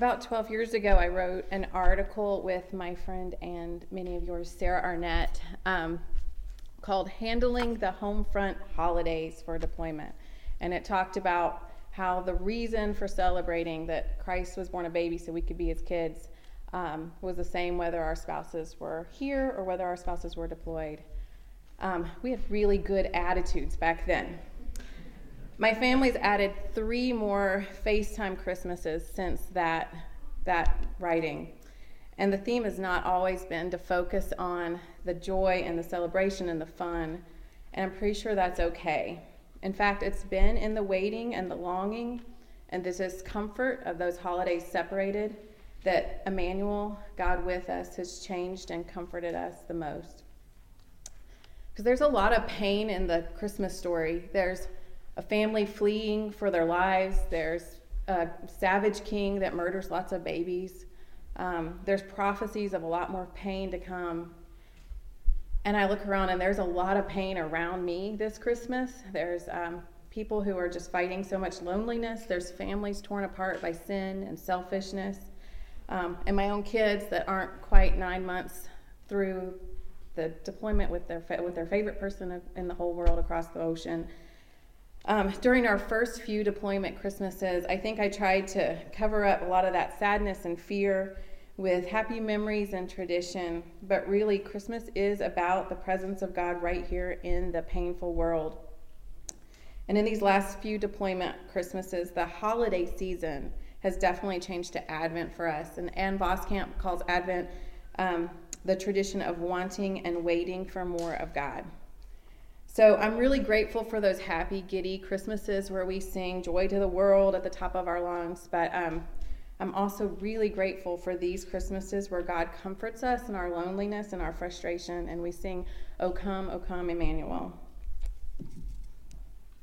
About 12 years ago, I wrote an article with my friend and many of yours, Sarah Arnett, um, called Handling the Homefront Holidays for Deployment. And it talked about how the reason for celebrating that Christ was born a baby so we could be his kids um, was the same whether our spouses were here or whether our spouses were deployed. Um, we had really good attitudes back then. My family's added three more FaceTime Christmases since that, that writing. And the theme has not always been to focus on the joy and the celebration and the fun. And I'm pretty sure that's okay. In fact, it's been in the waiting and the longing and the discomfort of those holidays separated that Emmanuel, God with us, has changed and comforted us the most. Because there's a lot of pain in the Christmas story. There's a family fleeing for their lives. There's a savage king that murders lots of babies. Um, there's prophecies of a lot more pain to come. And I look around and there's a lot of pain around me this Christmas. There's um, people who are just fighting so much loneliness. There's families torn apart by sin and selfishness. Um, and my own kids that aren't quite nine months through the deployment with their, with their favorite person in the whole world across the ocean. Um, during our first few deployment Christmases, I think I tried to cover up a lot of that sadness and fear with happy memories and tradition. But really, Christmas is about the presence of God right here in the painful world. And in these last few deployment Christmases, the holiday season has definitely changed to Advent for us. And Ann Voskamp calls Advent um, the tradition of wanting and waiting for more of God. So I'm really grateful for those happy, giddy Christmases where we sing Joy to the World at the top of our lungs. But um, I'm also really grateful for these Christmases where God comforts us in our loneliness and our frustration, and we sing, O come, O come, Emmanuel.